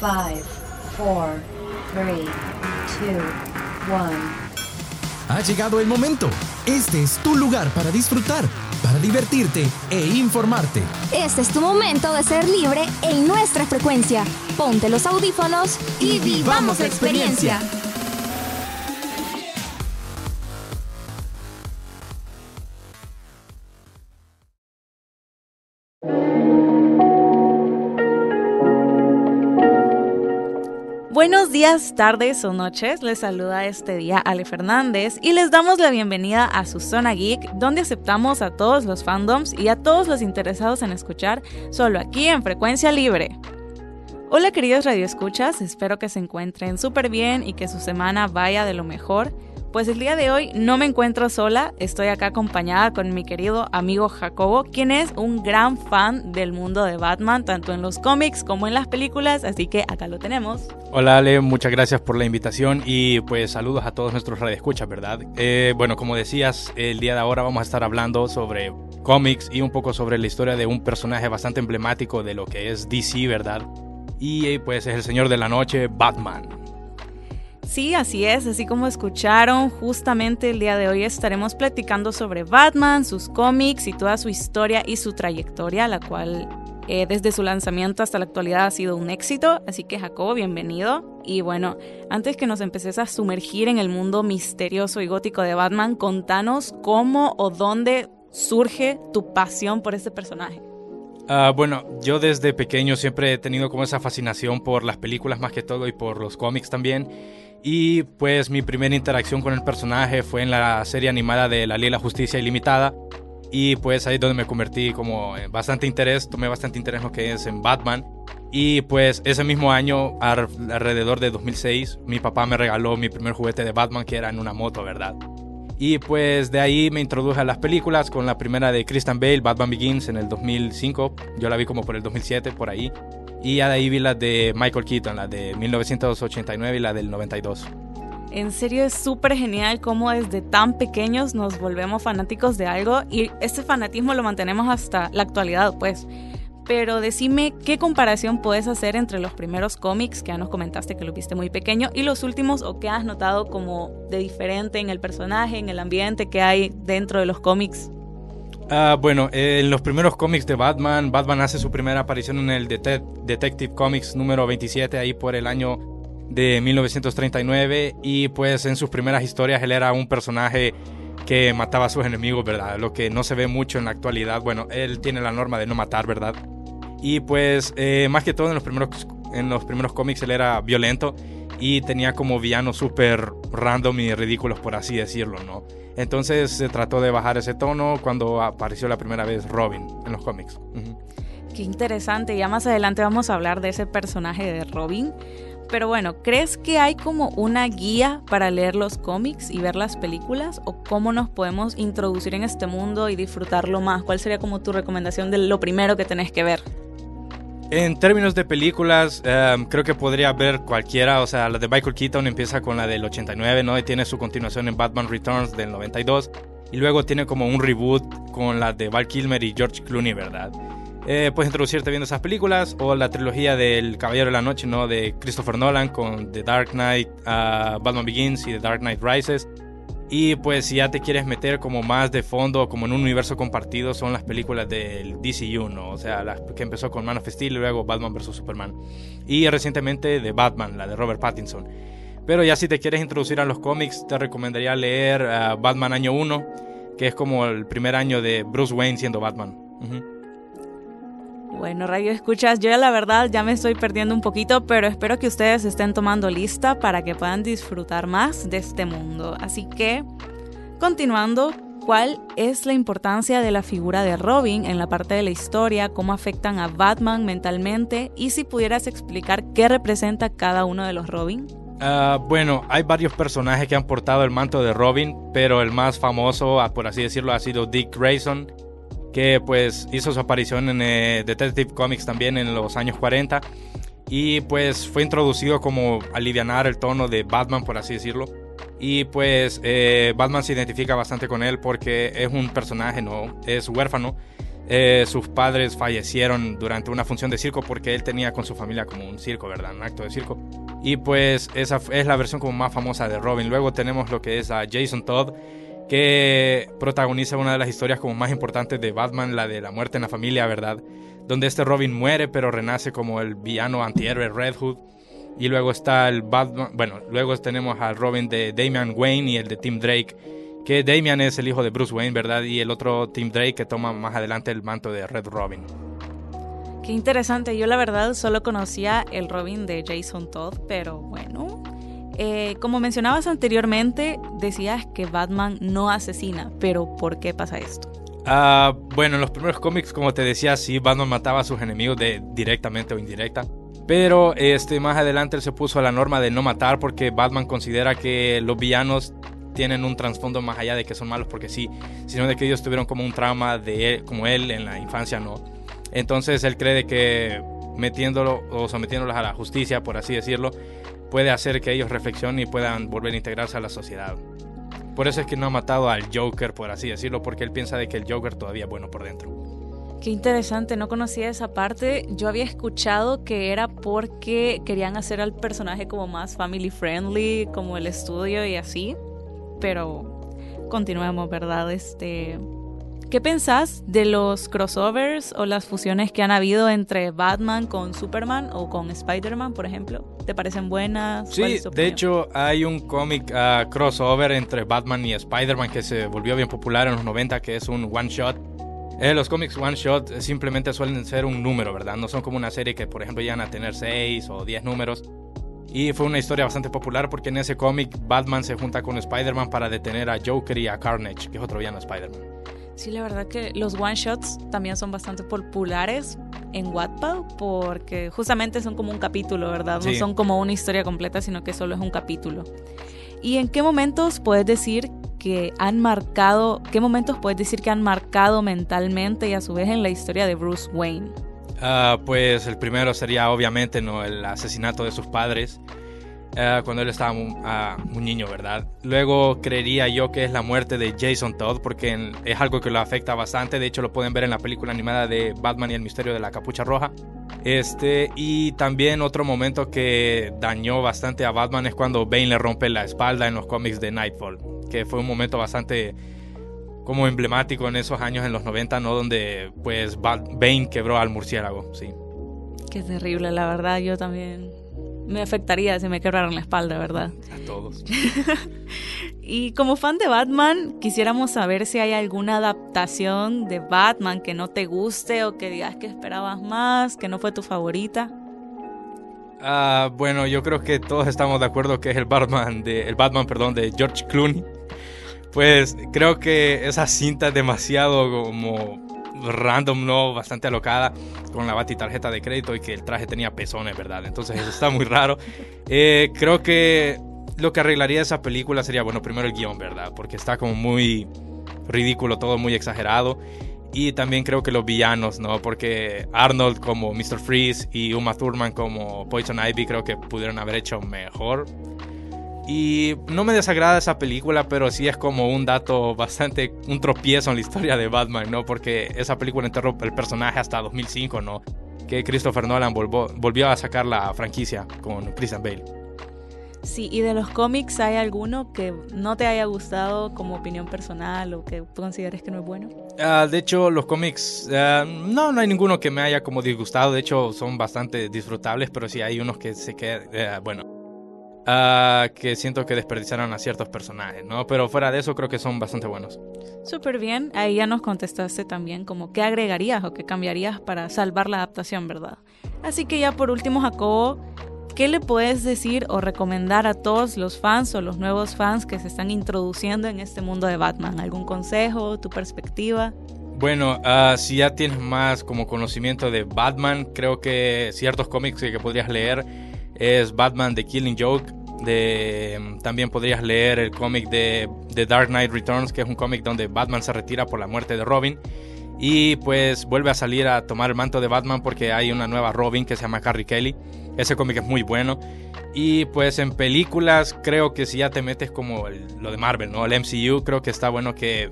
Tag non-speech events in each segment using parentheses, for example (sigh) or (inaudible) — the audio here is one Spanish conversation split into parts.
5, 4, 3, 2, 1. Ha llegado el momento. Este es tu lugar para disfrutar, para divertirte e informarte. Este es tu momento de ser libre en nuestra frecuencia. Ponte los audífonos y, vivamos la experiencia. Buenos días, tardes o noches. Les saluda este día Ale Fernández y les damos la bienvenida a su Zona Geek, donde aceptamos a todos los fandoms y a todos los interesados en escuchar solo aquí en Frecuencia Libre. Hola queridos radioescuchas, espero que se encuentren súper bien y que su semana vaya de lo mejor. Pues el día de hoy no me encuentro sola, estoy acá acompañada con mi querido amigo Jacobo, quien es un gran fan del mundo de Batman, tanto en los cómics como en las películas, así que acá lo tenemos. Hola Ale, muchas gracias por la invitación y pues saludos a todos nuestros radioescuchas, ¿verdad? Eh, bueno, como decías, el día de ahora vamos a estar hablando sobre cómics y un poco sobre la historia de un personaje bastante emblemático de lo que es DC, ¿verdad? Y pues es el Señor de la Noche, Batman. Sí, así es, así como escucharon, justamente el día de hoy estaremos platicando sobre Batman, sus cómics y toda su historia y su trayectoria, la cual eh, desde su lanzamiento hasta la actualidad ha sido un éxito. Así que Jacobo, bienvenido. Y bueno, antes que nos empeces a sumergir en el mundo misterioso y gótico de Batman, contanos cómo o dónde surge tu pasión por este personaje. Uh, bueno, yo desde pequeño siempre he tenido como esa fascinación por las películas más que todo y por los cómics también. Y pues mi primera interacción con el personaje fue en la serie animada de La Ley y la Justicia Ilimitada. Y pues ahí es donde me convertí como bastante interés, tomé bastante interés en lo que es en Batman. Y pues ese mismo año, alrededor de 2006, mi papá me regaló mi primer juguete de Batman que era en una moto, ¿verdad? Y pues de ahí me introduje a las películas con la primera de Christian Bale, Batman Begins en el 2005. Yo la vi como por el 2007, por ahí. Y de ahí vi las de Michael Keaton, la de 1989 y la del 92. En serio es súper genial cómo desde tan pequeños nos volvemos fanáticos de algo y este fanatismo lo mantenemos hasta la actualidad, pues. Pero decime qué comparación puedes hacer entre los primeros cómics que ya nos comentaste que lo viste muy pequeño y los últimos o qué has notado como de diferente en el personaje, en el ambiente que hay dentro de los cómics. Ah, bueno, en los primeros cómics de Batman, Batman hace su primera aparición en el Detective Comics número 27, ahí por el año de 1939, y pues en sus primeras historias él era un personaje que mataba a sus enemigos, ¿verdad? Lo que no se ve mucho en la actualidad. Bueno, él tiene la norma de no matar, ¿verdad? Y pues eh, más que todo en los primeros, en los primeros cómics él era violento y tenía como villanos súper random y ridículos, por así decirlo, ¿no? Entonces se trató de bajar ese tono cuando apareció la primera vez Robin en los cómics. Qué interesante, ya más adelante vamos a hablar de ese personaje de Robin. Pero bueno, ¿crees que hay como una guía para leer los cómics y ver las películas? ¿O cómo nos podemos introducir en este mundo y disfrutarlo más? ¿Cuál sería como tu recomendación de lo primero que tenés que ver? En términos de películas, em, creo que podría ver cualquiera. O sea, la de Michael Keaton empieza con la del 89, ¿no? Y tiene su continuación en Batman Returns del 92. Y luego tiene como un reboot con la de Val Kilmer y George Clooney, ¿verdad? Eh, puedes introducirte viendo esas películas o la trilogía del Caballero de la Noche, ¿no? De Christopher Nolan con The Dark Knight, uh, Batman Begins y The Dark Knight Rises. Y pues si ya te quieres meter como más de fondo, como en un universo compartido, son las películas del DCU, ¿no? O sea, las que empezó con Man of Steel y luego Batman vs. Superman. Y recientemente de Batman, la de Robert Pattinson. Pero ya si te quieres introducir a los cómics, te recomendaría leer uh, Batman Año 1, que es como el primer año de Bruce Wayne siendo Batman. Bueno, Radio Escuchas, yo la verdad ya me estoy perdiendo un poquito, pero espero que ustedes estén tomando lista para que puedan disfrutar más de este mundo. Así que, continuando, ¿cuál es la importancia de la figura de Robin en la parte de la historia? ¿Cómo afectan a Batman mentalmente? Y si pudieras explicar qué representa cada uno de los Robin. Uh, bueno, hay varios personajes que han portado el manto de Robin, pero el más famoso, por así decirlo, ha sido Dick Grayson, que pues hizo su aparición en eh, Detective Comics también en los años 40 y pues fue introducido como alivianar el tono de Batman por así decirlo y pues eh, Batman se identifica bastante con él porque es un personaje no es huérfano eh, sus padres fallecieron durante una función de circo porque él tenía con su familia como un circo, ¿verdad? Un acto de circo. Y pues esa es la versión como más famosa de Robin. Luego tenemos lo que es a Jason Todd, que protagoniza una de las historias como más importantes de Batman, la de la muerte en la familia, ¿verdad? Donde este Robin muere pero renace como el villano antihéroe Red Hood. Y luego está el Batman, bueno, luego tenemos al Robin de Damian Wayne y el de Tim Drake, que Damian es el hijo de Bruce Wayne, ¿verdad? Y el otro Tim Drake que toma más adelante el manto de Red Robin. Qué interesante, yo la verdad solo conocía el Robin de Jason Todd, pero bueno. Eh, como mencionabas anteriormente, decías que Batman no asesina, pero ¿por qué pasa esto? Ah, bueno, en los primeros cómics, como te decía, sí, Batman mataba a sus enemigos de, directamente o indirecta. Pero este, más adelante él se puso a la norma de no matar porque Batman considera que los villanos tienen un trasfondo más allá de que son malos porque sí, sino de que ellos tuvieron como un trauma de él, como él en la infancia, ¿no? Entonces él cree que metiéndolo o sometiéndolos a la justicia, por así decirlo, puede hacer que ellos reflexionen y puedan volver a integrarse a la sociedad. Por eso es que no ha matado al Joker, por así decirlo, porque él piensa de que el Joker todavía es bueno por dentro. Qué interesante, no conocía esa parte. Yo había escuchado que era porque querían hacer al personaje como más family friendly, como el estudio y así. Pero continuemos, ¿verdad? Este. ¿Qué pensás de los crossovers o las fusiones que han habido entre Batman con Superman o con Spider-Man, por ejemplo? ¿Te parecen buenas? Sí, de hecho hay un cómic ah, crossover entre Batman y Spider-Man que se volvió bien popular en los 90, que es un one shot eh, los cómics one shot simplemente suelen ser un número, ¿verdad? No son como una serie que, por ejemplo, llegan a tener 6 o 10 números. Y fue una historia bastante popular porque en ese cómic Batman se junta con Spider-Man para detener a Joker y a Carnage, que es otro villano de Spider-Man. Sí, la verdad que los one shots también son bastante populares en Wattpad porque justamente son como un capítulo, ¿verdad? No son como una historia completa, sino que solo es un capítulo. ¿Y en qué momentos puedes decir que han marcado, qué momentos puedes decir que han marcado mentalmente y a su vez en la historia de Bruce Wayne? Ah, pues el primero sería obviamente ¿no? el asesinato de sus padres. Eh, cuando él estaba ah, un, niño, ¿verdad? Luego creería yo que es la muerte de Jason Todd, porque es algo que lo afecta bastante. De hecho, lo pueden ver en la película animada de Batman y el misterio de la capucha roja. Este, y también otro momento que dañó bastante a Batman es cuando Bane le rompe la espalda en los cómics de Nightfall, que fue un momento bastante como emblemático en esos años en los 90, ¿no? Donde pues Bane quebró al murciélago, sí. Qué terrible, la verdad, yo también me afectaría si me quebraran la espalda, ¿verdad? A todos. (laughs) y como fan de Batman, quisiéramos saber si hay alguna adaptación de Batman que no te guste o que digas que esperabas más, que no fue tu favorita. Ah, bueno, yo creo que todos estamos de acuerdo que es el Batman de el Batman, perdón, de George Clooney. Pues creo que esa cinta es demasiado como random, ¿no? Bastante alocada con la bati tarjeta de crédito y que el traje tenía pezones, ¿verdad? Entonces eso está muy raro. Eh, creo que lo que arreglaría esa película sería, bueno, primero el guion, ¿verdad? Porque está como muy ridículo, todo muy exagerado. Y también creo que los villanos, ¿no? Porque Arnold como Mr. Freeze y Uma Thurman como Poison Ivy creo que pudieron haber hecho mejor. Y no me desagrada esa película, pero sí es como un dato bastante, un tropiezo en la historia de Batman, ¿no? Porque esa película enterró el personaje hasta 2005, ¿no? Que Christopher Nolan volvió, a sacar la franquicia con Christian Bale. Sí, y de los cómics, ¿hay alguno que no te haya gustado como opinión personal o que consideres que no es bueno? Ah, de hecho, los cómics, ah, no, no hay ninguno que me haya como disgustado. De hecho, son bastante disfrutables, pero sí hay unos que se quedan, eh, bueno, Ah, que siento que desperdiciaron a ciertos personajes, ¿no? Pero fuera de eso creo que son bastante buenos. Súper bien, ahí ya nos contestaste también como qué agregarías o qué cambiarías para salvar la adaptación, ¿verdad? Así que ya por último, Jacobo, ¿qué le puedes decir o recomendar a todos los fans o los nuevos fans que se están introduciendo en este mundo de Batman? ¿Algún consejo, tu perspectiva? Bueno, ah, si ya tienes más como conocimiento de Batman, creo que ciertos cómics que podrías leer es Batman The Killing Joke. De, también podrías leer el cómic de The Dark Knight Returns, que es un cómic donde Batman se retira por la muerte de Robin. Y pues vuelve a salir a tomar el manto de Batman porque hay una nueva Robin que se llama Carrie Kelly. Ese cómic es muy bueno. Y pues en películas creo que si ya te metes como lo de Marvel, ¿no? El MCU, creo que está bueno que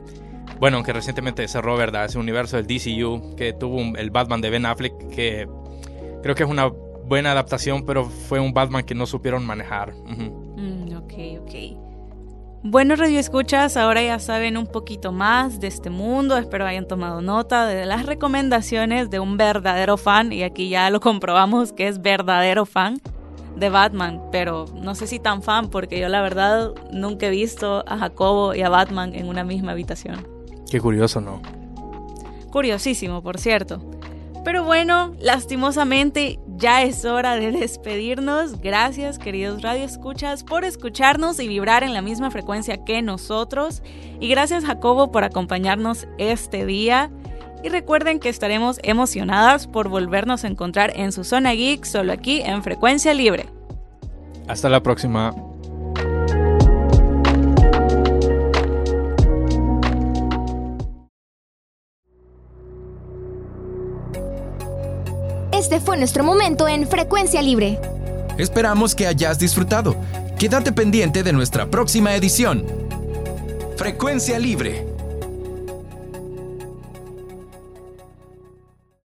bueno, aunque recientemente cerró, ¿verdad? Ese universo del DCU que tuvo el Batman de Ben Affleck, que creo que es una buena adaptación, pero fue un Batman que no supieron manejar. Mm, ok, ok. Bueno, Radio Escuchas, ahora ya saben un poquito más de este mundo. Espero hayan tomado nota de las recomendaciones de un verdadero fan. Y aquí ya lo comprobamos que es verdadero fan de Batman. Pero no sé si tan fan, porque yo la verdad nunca he visto a Jacobo y a Batman en una misma habitación. Qué curioso, ¿no? Curiosísimo, por cierto. Pero bueno, lastimosamente ya es hora de despedirnos. Gracias, queridos Radio Escuchas, por escucharnos y vibrar en la misma frecuencia que nosotros. Y gracias, Jacobo, por acompañarnos este día. Y recuerden que estaremos emocionadas por volvernos a encontrar en su zona geek solo aquí en Frecuencia Libre. Hasta la próxima. Este fue nuestro momento en Frecuencia Libre. Esperamos que hayas disfrutado. Quédate pendiente de nuestra próxima edición. Frecuencia Libre